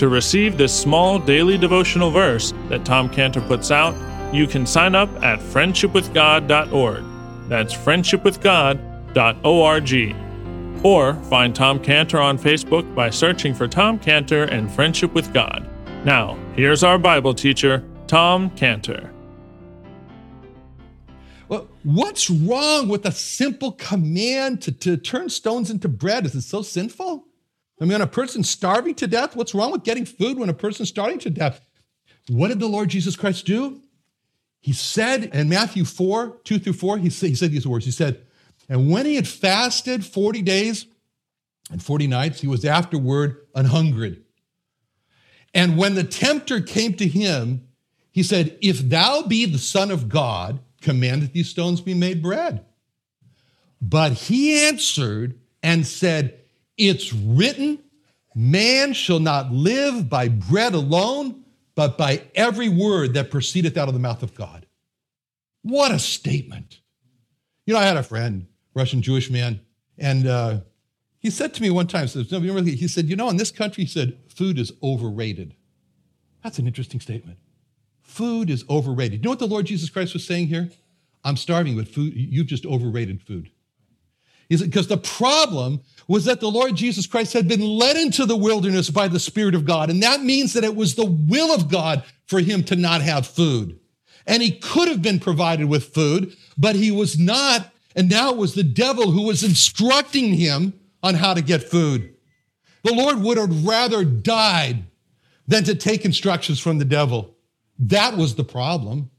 To receive this small daily devotional verse that Tom Cantor puts out, you can sign up at friendshipwithgod.org. That's friendshipwithgod.org. Or find Tom Cantor on Facebook by searching for Tom Cantor and Friendship with God. Now, here's our Bible teacher, Tom Cantor. Well, what's wrong with a simple command to, to turn stones into bread? Is it so sinful? I mean, a person starving to death, what's wrong with getting food when a person's starving to death? What did the Lord Jesus Christ do? He said in Matthew 4, 2 through 4, he said, he said these words. He said, And when he had fasted 40 days and 40 nights, he was afterward unhungered. And when the tempter came to him, he said, If thou be the Son of God, command that these stones be made bread. But he answered and said, it's written, man shall not live by bread alone, but by every word that proceedeth out of the mouth of God. What a statement. You know, I had a friend, Russian Jewish man, and uh, he said to me one time, he said, You know, in this country, he said, food is overrated. That's an interesting statement. Food is overrated. You know what the Lord Jesus Christ was saying here? I'm starving, but food, you've just overrated food. Because the problem was that the Lord Jesus Christ had been led into the wilderness by the Spirit of God. And that means that it was the will of God for him to not have food. And he could have been provided with food, but he was not. And now it was the devil who was instructing him on how to get food. The Lord would have rather died than to take instructions from the devil. That was the problem.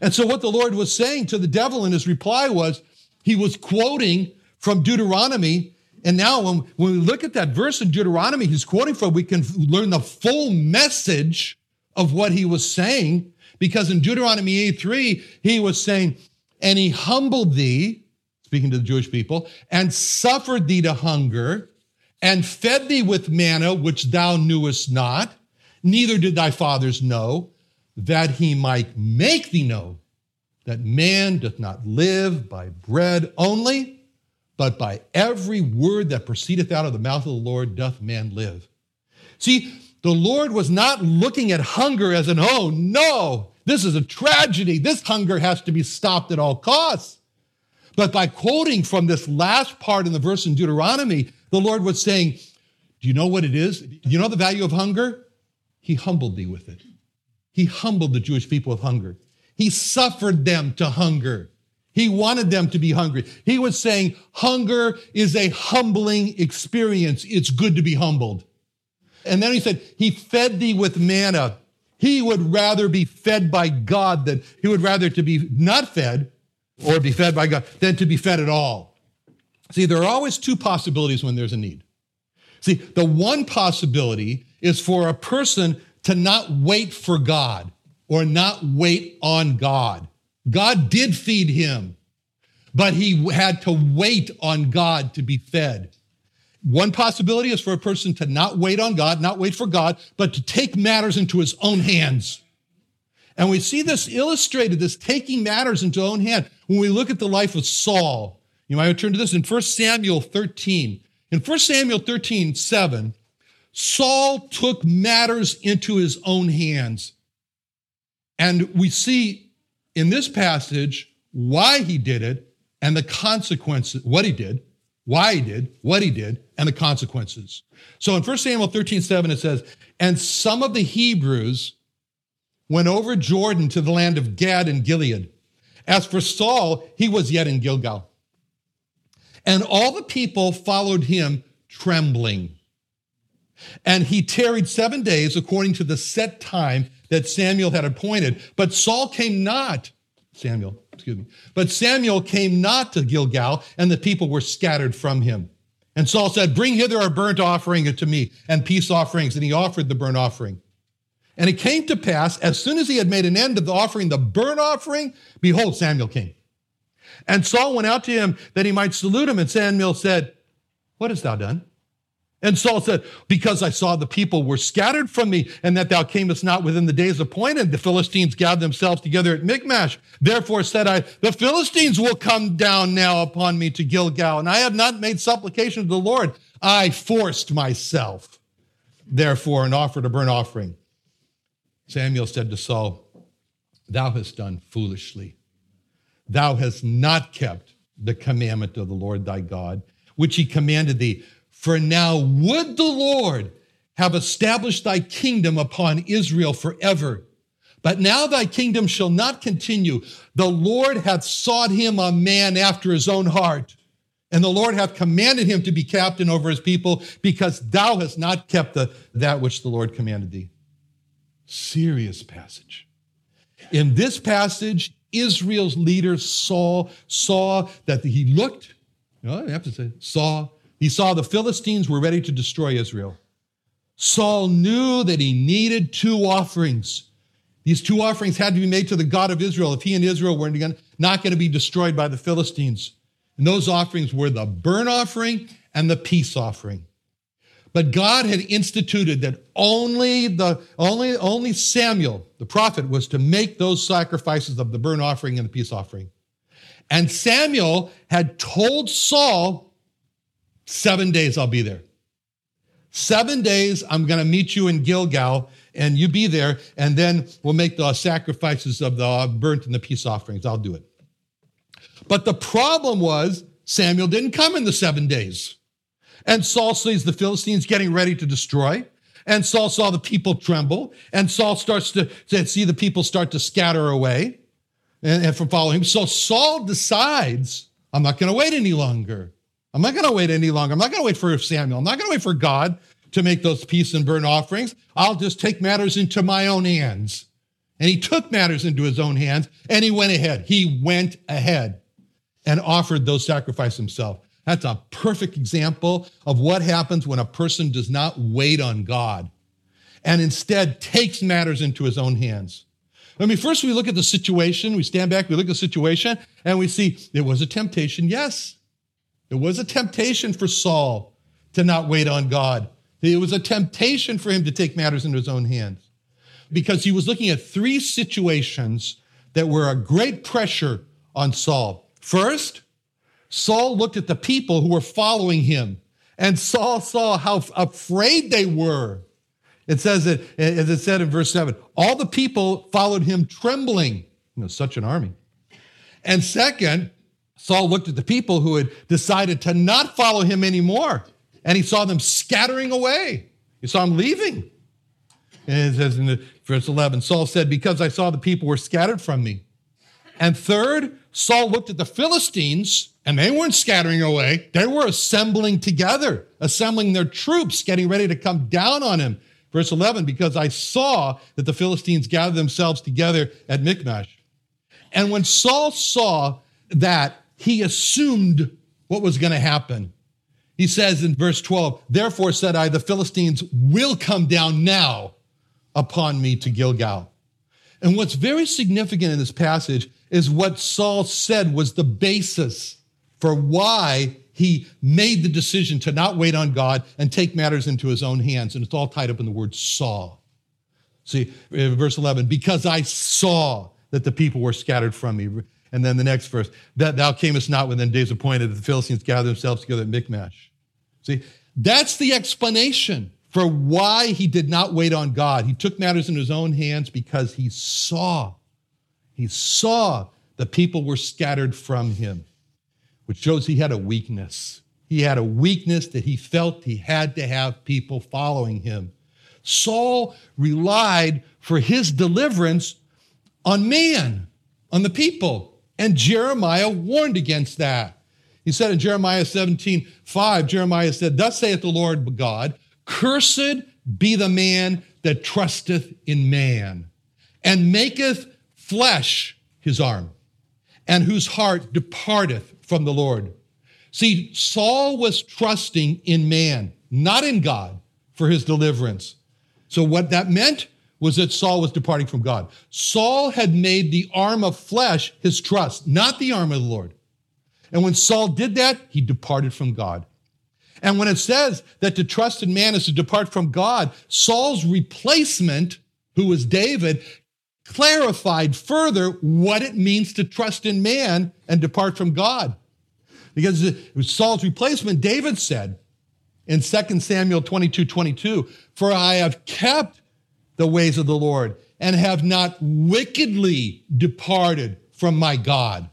And so, what the Lord was saying to the devil in his reply was, he was quoting from Deuteronomy. And now, when, when we look at that verse in Deuteronomy he's quoting from, we can learn the full message of what he was saying. Because in Deuteronomy 8 3, he was saying, And he humbled thee, speaking to the Jewish people, and suffered thee to hunger, and fed thee with manna which thou knewest not, neither did thy fathers know, that he might make thee know that man doth not live by bread only but by every word that proceedeth out of the mouth of the Lord doth man live. See, the Lord was not looking at hunger as an, oh no, this is a tragedy. This hunger has to be stopped at all costs. But by quoting from this last part in the verse in Deuteronomy, the Lord was saying, Do you know what it is? Do you know the value of hunger? He humbled thee with it. He humbled the Jewish people with hunger. He suffered them to hunger. He wanted them to be hungry. He was saying hunger is a humbling experience. It's good to be humbled. And then he said, He fed thee with manna. He would rather be fed by God than he would rather to be not fed or be fed by God than to be fed at all. See, there are always two possibilities when there's a need. See, the one possibility is for a person to not wait for God or not wait on God. God did feed him, but he had to wait on God to be fed. One possibility is for a person to not wait on God, not wait for God, but to take matters into his own hands And we see this illustrated, this taking matters into own hand, when we look at the life of Saul. You might turn to this in 1 Samuel 13. In 1 Samuel 13, 7, Saul took matters into his own hands. And we see in this passage why he did it and the consequences, what he did, why he did, what he did, and the consequences. So in 1 Samuel 13, 7, it says, And some of the Hebrews went over Jordan to the land of Gad and Gilead. As for Saul, he was yet in Gilgal. And all the people followed him trembling. And he tarried seven days according to the set time that Samuel had appointed. But Saul came not, Samuel, excuse me, but Samuel came not to Gilgal, and the people were scattered from him. And Saul said, Bring hither a burnt offering to me and peace offerings. And he offered the burnt offering. And it came to pass, as soon as he had made an end of the offering, the burnt offering, behold, Samuel came. And Saul went out to him that he might salute him. And Samuel said, What hast thou done? And Saul said, Because I saw the people were scattered from me, and that thou camest not within the days appointed, the Philistines gathered themselves together at Michmash. Therefore said I, The Philistines will come down now upon me to Gilgal, and I have not made supplication to the Lord. I forced myself, therefore, and offered a burnt offering. Samuel said to Saul, Thou hast done foolishly. Thou hast not kept the commandment of the Lord thy God, which he commanded thee for now would the Lord have established thy kingdom upon Israel forever. But now thy kingdom shall not continue. The Lord hath sought him a man after his own heart. And the Lord hath commanded him to be captain over his people because thou hast not kept the, that which the Lord commanded thee. Serious passage. In this passage, Israel's leader Saul saw that he looked, you know, I have to say, saw he saw the Philistines were ready to destroy Israel. Saul knew that he needed two offerings. These two offerings had to be made to the God of Israel if he and Israel were not going to be destroyed by the Philistines. And those offerings were the burnt offering and the peace offering. But God had instituted that only the only only Samuel, the prophet, was to make those sacrifices of the burnt offering and the peace offering. And Samuel had told Saul Seven days I'll be there. Seven days I'm going to meet you in Gilgal and you be there, and then we'll make the sacrifices of the burnt and the peace offerings. I'll do it. But the problem was Samuel didn't come in the seven days. And Saul sees the Philistines getting ready to destroy. And Saul saw the people tremble. And Saul starts to, see the people start to scatter away and from following him. So Saul decides, I'm not going to wait any longer. I'm not going to wait any longer. I'm not going to wait for Samuel. I'm not going to wait for God to make those peace and burnt offerings. I'll just take matters into my own hands. And he took matters into his own hands and he went ahead. He went ahead and offered those sacrifices himself. That's a perfect example of what happens when a person does not wait on God and instead takes matters into his own hands. I mean, first we look at the situation, we stand back, we look at the situation, and we see it was a temptation, yes. It was a temptation for Saul to not wait on God. It was a temptation for him to take matters into his own hands because he was looking at three situations that were a great pressure on Saul. First, Saul looked at the people who were following him, and Saul saw how afraid they were. It says that, as it said in verse 7, all the people followed him trembling. You know, such an army. And second, Saul looked at the people who had decided to not follow him anymore, and he saw them scattering away. He saw them leaving. And it says in verse 11 Saul said, Because I saw the people were scattered from me. And third, Saul looked at the Philistines, and they weren't scattering away. They were assembling together, assembling their troops, getting ready to come down on him. Verse 11, because I saw that the Philistines gathered themselves together at Michmash. And when Saul saw that, he assumed what was going to happen. He says in verse 12, Therefore said I, the Philistines will come down now upon me to Gilgal. And what's very significant in this passage is what Saul said was the basis for why he made the decision to not wait on God and take matters into his own hands. And it's all tied up in the word saw. See, verse 11, because I saw that the people were scattered from me. And then the next verse, that thou camest not within days appointed, that the Philistines gather themselves together at Michmash. See, that's the explanation for why he did not wait on God. He took matters in his own hands because he saw, he saw the people were scattered from him, which shows he had a weakness. He had a weakness that he felt he had to have people following him. Saul relied for his deliverance on man, on the people. And Jeremiah warned against that. He said in Jeremiah 17, 5, Jeremiah said, Thus saith the Lord God, Cursed be the man that trusteth in man, and maketh flesh his arm, and whose heart departeth from the Lord. See, Saul was trusting in man, not in God, for his deliverance. So, what that meant was that Saul was departing from God. Saul had made the arm of flesh his trust, not the arm of the Lord. And when Saul did that, he departed from God. And when it says that to trust in man is to depart from God, Saul's replacement, who was David, clarified further what it means to trust in man and depart from God. Because it was Saul's replacement, David said in 2 Samuel 22 22, For I have kept the ways of the Lord and have not wickedly departed from my God.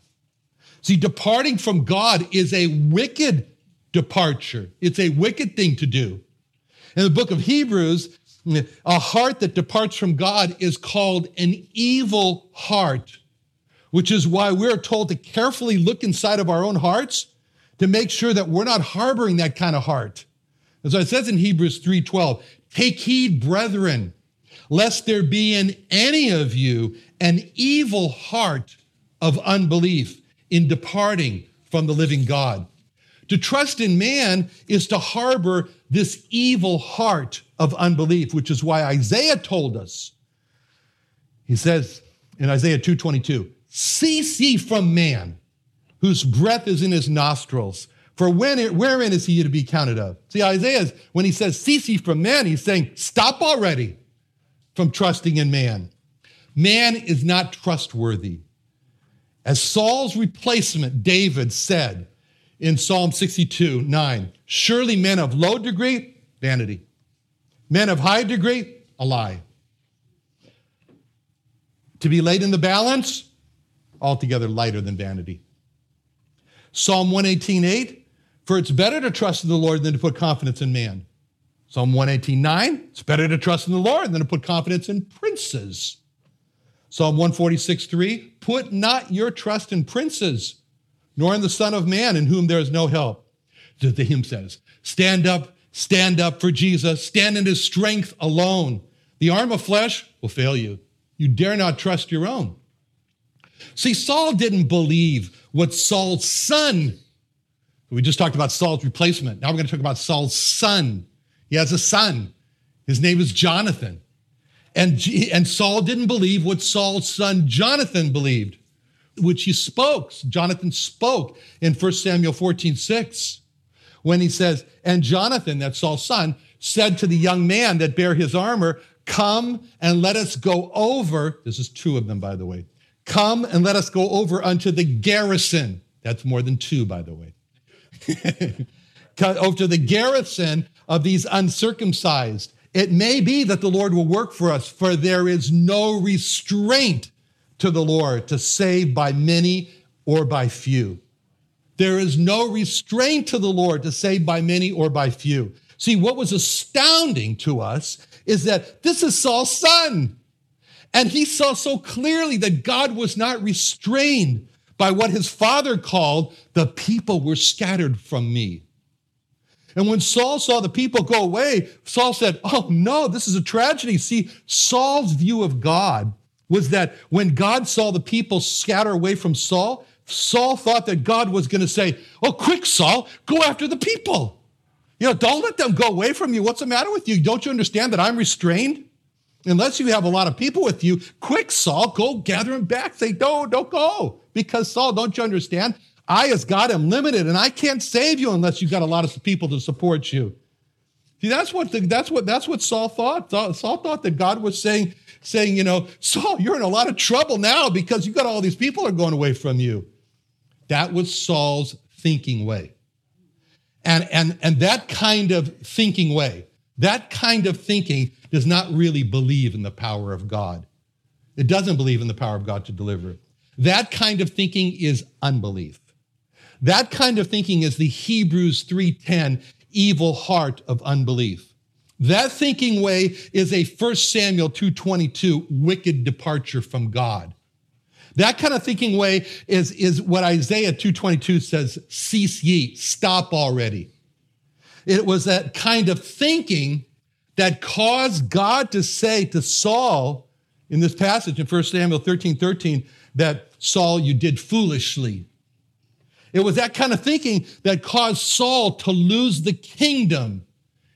See, departing from God is a wicked departure, it's a wicked thing to do. In the book of Hebrews, a heart that departs from God is called an evil heart, which is why we're told to carefully look inside of our own hearts to make sure that we're not harboring that kind of heart. As it says in Hebrews 3:12, take heed, brethren, lest there be in any of you an evil heart of unbelief in departing from the living God. To trust in man is to harbor this evil heart of unbelief, which is why Isaiah told us. He says in Isaiah 2:22, "Cease ye from man, whose breath is in his nostrils, for when it, wherein is he to be counted of?" See, Isaiah, when he says cease ye from man, he's saying, stop already from trusting in man. Man is not trustworthy. As Saul's replacement, David said, in Psalm 62 9. Surely men of low degree, vanity. Men of high degree, a lie. To be laid in the balance, altogether lighter than vanity. Psalm 118 8. For it's better to trust in the Lord than to put confidence in man. Psalm 118 9. It's better to trust in the Lord than to put confidence in princes. Psalm 146 3. Put not your trust in princes nor in the Son of Man, in whom there is no help. The hymn says, Stand up, stand up for Jesus, stand in his strength alone. The arm of flesh will fail you. You dare not trust your own. See, Saul didn't believe what Saul's son, we just talked about Saul's replacement. Now we're going to talk about Saul's son. He has a son. His name is Jonathan. And, and Saul didn't believe what Saul's son Jonathan believed which he spoke. Jonathan spoke in 1 Samuel 14, 6, when he says, And Jonathan, that's Saul's son, said to the young man that bare his armor, Come and let us go over. This is two of them, by the way. Come and let us go over unto the garrison. That's more than two, by the way. over to the garrison of these uncircumcised. It may be that the Lord will work for us, for there is no restraint to the Lord to save by many or by few. There is no restraint to the Lord to save by many or by few. See, what was astounding to us is that this is Saul's son. And he saw so clearly that God was not restrained by what his father called the people were scattered from me. And when Saul saw the people go away, Saul said, Oh no, this is a tragedy. See, Saul's view of God was that when God saw the people scatter away from Saul, Saul thought that God was going to say, Oh, quick, Saul, go after the people. You know, don't let them go away from you. What's the matter with you? Don't you understand that I'm restrained? Unless you have a lot of people with you, quick, Saul, go gather them back. Say, no, don't go. Because, Saul, don't you understand? I, as God, am limited and I can't save you unless you've got a lot of people to support you. See, that's what the, that's what that's what Saul thought. Saul thought that God was saying, saying, you know, Saul, you're in a lot of trouble now because you got all these people are going away from you. That was Saul's thinking way. And, and, and that kind of thinking way, that kind of thinking does not really believe in the power of God. It doesn't believe in the power of God to deliver. That kind of thinking is unbelief. That kind of thinking is the Hebrews 3:10 evil heart of unbelief. That thinking way is a 1 Samuel 2:22 wicked departure from God. That kind of thinking way is, is what Isaiah 2:22 says, cease ye, stop already. It was that kind of thinking that caused God to say to Saul in this passage in 1 Samuel 13, 13, that Saul, you did foolishly. It was that kind of thinking that caused Saul to lose the kingdom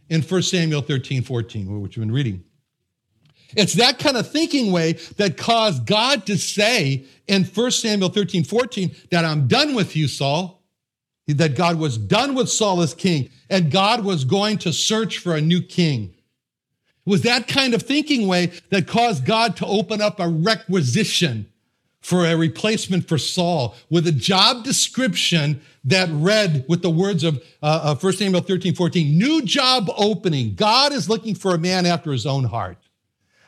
in 1 Samuel 13, 14, which we've been reading. It's that kind of thinking way that caused God to say in 1 Samuel 13, 14, that I'm done with you, Saul. That God was done with Saul as king, and God was going to search for a new king. It was that kind of thinking way that caused God to open up a requisition for a replacement for Saul with a job description that read with the words of uh, 1 Samuel 13, 14, new job opening. God is looking for a man after his own heart.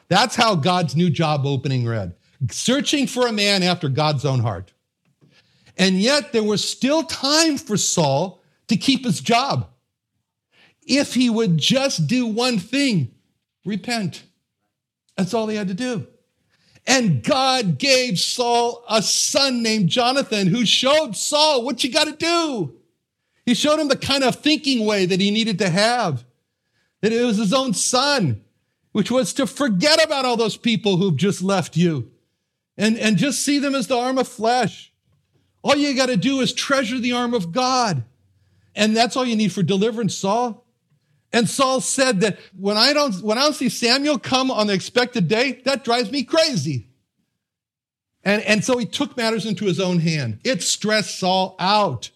That's how God's new job opening read. Searching for a man after God's own heart. And yet there was still time for Saul to keep his job. If he would just do one thing, repent. That's all he had to do. And God gave Saul a son named Jonathan who showed Saul what you got to do. He showed him the kind of thinking way that he needed to have, that it was his own son, which was to forget about all those people who've just left you and, and just see them as the arm of flesh. All you got to do is treasure the arm of God. And that's all you need for deliverance, Saul. And Saul said that when I don't when I don't see Samuel come on the expected day, that drives me crazy. And, and so he took matters into his own hand. It stressed Saul out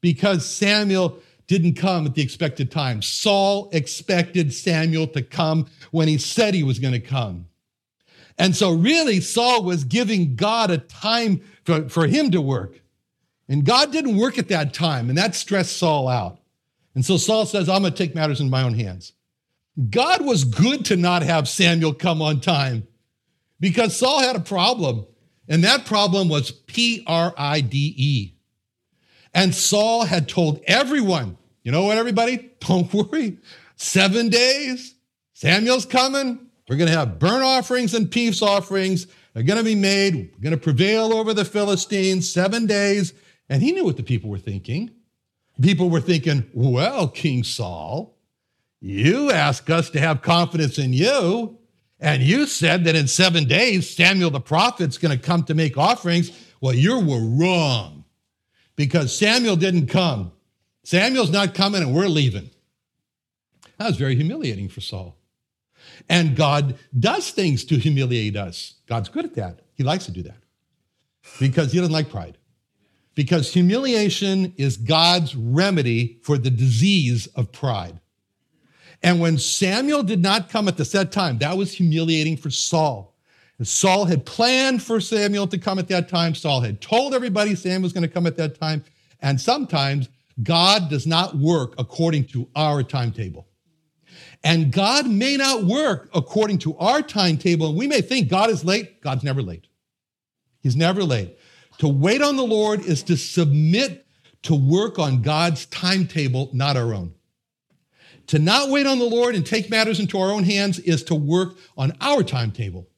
because Samuel didn't come at the expected time. Saul expected Samuel to come when he said he was going to come. And so, really, Saul was giving God a time for, for him to work. And God didn't work at that time, and that stressed Saul out. And so Saul says, I'm going to take matters in my own hands. God was good to not have Samuel come on time because Saul had a problem, and that problem was P R I D E. And Saul had told everyone, you know what, everybody? Don't worry. Seven days, Samuel's coming. We're going to have burnt offerings and peace offerings. They're going to be made. We're going to prevail over the Philistines. Seven days. And he knew what the people were thinking. People were thinking, well, King Saul, you asked us to have confidence in you, and you said that in seven days Samuel the prophet's going to come to make offerings. Well, you were wrong because Samuel didn't come. Samuel's not coming, and we're leaving. That was very humiliating for Saul. And God does things to humiliate us. God's good at that. He likes to do that because he doesn't like pride because humiliation is God's remedy for the disease of pride. And when Samuel did not come at the set time, that was humiliating for Saul. And Saul had planned for Samuel to come at that time. Saul had told everybody Samuel was going to come at that time. And sometimes God does not work according to our timetable. And God may not work according to our timetable. And we may think God is late. God's never late. He's never late. To wait on the Lord is to submit to work on God's timetable, not our own. To not wait on the Lord and take matters into our own hands is to work on our timetable.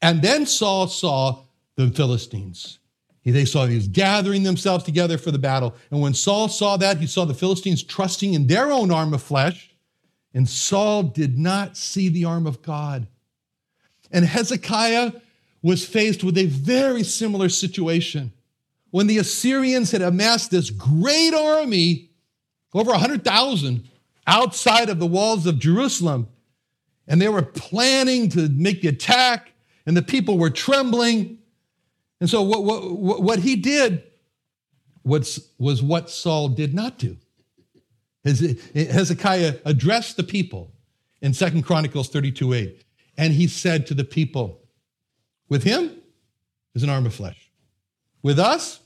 And then Saul saw the Philistines. They saw he was gathering themselves together for the battle. And when Saul saw that, he saw the Philistines trusting in their own arm of flesh. And Saul did not see the arm of God. And Hezekiah was faced with a very similar situation. When the Assyrians had amassed this great army, over 100,000, outside of the walls of Jerusalem, and they were planning to make the attack, and the people were trembling. And so, what, what, what he did was, was what Saul did not do. Hezekiah addressed the people in Second Chronicles 32 8. And he said to the people, With him is an arm of flesh. With us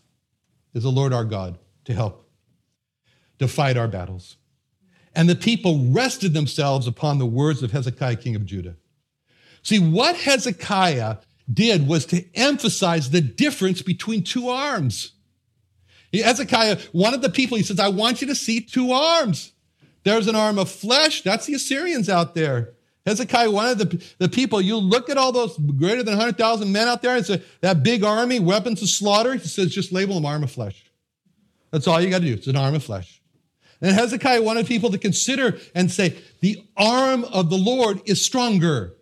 is the Lord our God to help, to fight our battles. And the people rested themselves upon the words of Hezekiah, king of Judah. See, what Hezekiah did was to emphasize the difference between two arms. Hezekiah wanted the people, he says, I want you to see two arms. There's an arm of flesh, that's the Assyrians out there. Hezekiah wanted the, the people, you look at all those greater than 100,000 men out there, and a, that big army, weapons of slaughter. He says, just label them arm of flesh. That's all you got to do. It's an arm of flesh. And Hezekiah wanted people to consider and say, the arm of the Lord is stronger.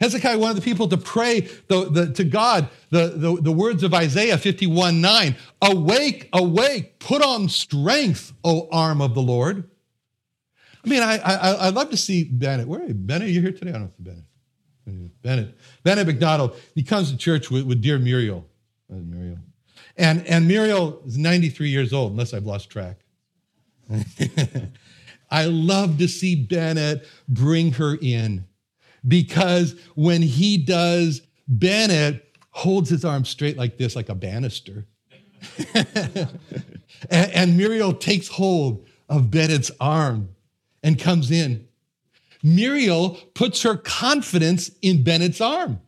Hezekiah wanted the people to pray the, the, to God the, the, the words of Isaiah 51 9. Awake, awake, put on strength, O arm of the Lord. I mean, I, I, I love to see Bennett. Where are you? Bennett, you here today? I don't know if Bennett. Bennett. Bennett McDonald. He comes to church with, with dear Muriel. Uh, Muriel. And, and Muriel is 93 years old, unless I've lost track. I love to see Bennett bring her in because when he does, Bennett holds his arm straight like this, like a banister. and, and Muriel takes hold of Bennett's arm and comes in. Muriel puts her confidence in Bennett's arm.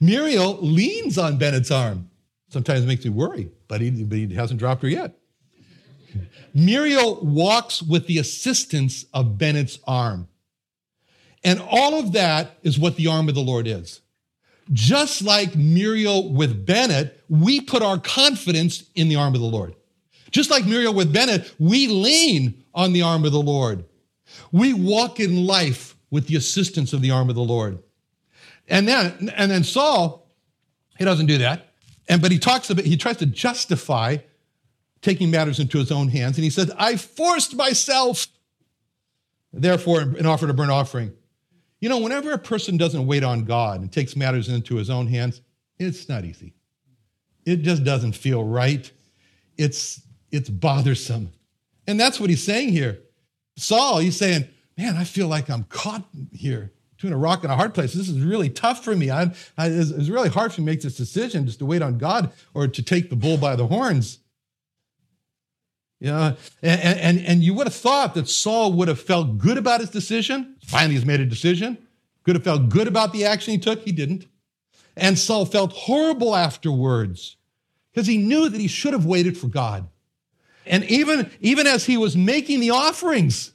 Muriel leans on Bennett's arm. Sometimes it makes me worry, but he, but he hasn't dropped her yet. Muriel walks with the assistance of Bennett's arm. And all of that is what the arm of the Lord is. Just like Muriel with Bennett, we put our confidence in the arm of the Lord. Just like Muriel with Bennett, we lean on the arm of the Lord. We walk in life with the assistance of the arm of the Lord. And then, and then Saul, he doesn't do that. And but he talks about, he tries to justify taking matters into his own hands. And he said, I forced myself, therefore, and offered a burnt offering. You know, whenever a person doesn't wait on God and takes matters into his own hands, it's not easy. It just doesn't feel right. It's, it's bothersome. And that's what he's saying here. Saul, he's saying, Man, I feel like I'm caught here between a rock and a hard place. This is really tough for me. I, I, it's, it's really hard for me to make this decision just to wait on God or to take the bull by the horns. Yeah, and, and, and you would have thought that Saul would have felt good about his decision. Finally, he's made a decision. Could have felt good about the action he took. He didn't. And Saul felt horrible afterwards because he knew that he should have waited for God. And even, even as he was making the offerings,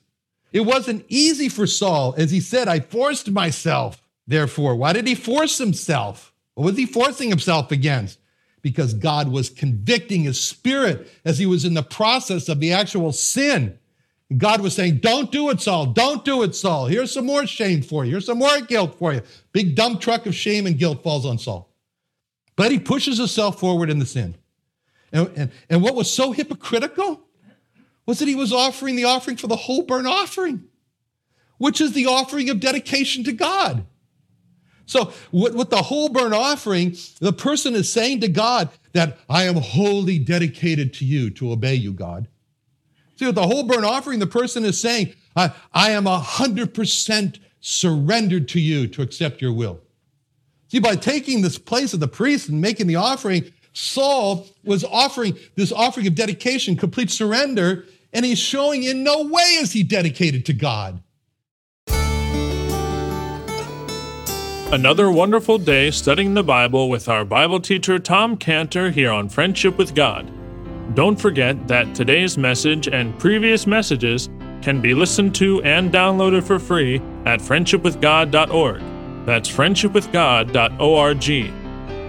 it wasn't easy for Saul. As he said, I forced myself, therefore. Why did he force himself? What was he forcing himself against? Because God was convicting his spirit as he was in the process of the actual sin. God was saying, Don't do it, Saul. Don't do it, Saul. Here's some more shame for you. Here's some more guilt for you. Big dump truck of shame and guilt falls on Saul. But he pushes himself forward in the sin. And, and, and what was so hypocritical was that he was offering the offering for the whole burnt offering, which is the offering of dedication to God. So, with, with the whole burnt offering, the person is saying to God that I am wholly dedicated to you, to obey you, God. See, with the whole burnt offering, the person is saying, I, I am 100% surrendered to you to accept your will. See, by taking this place of the priest and making the offering, Saul was offering this offering of dedication, complete surrender, and he's showing in no way is he dedicated to God. Another wonderful day studying the Bible with our Bible teacher Tom Cantor here on Friendship with God. Don't forget that today's message and previous messages can be listened to and downloaded for free at friendshipwithgod.org. That's friendshipwithgod.org.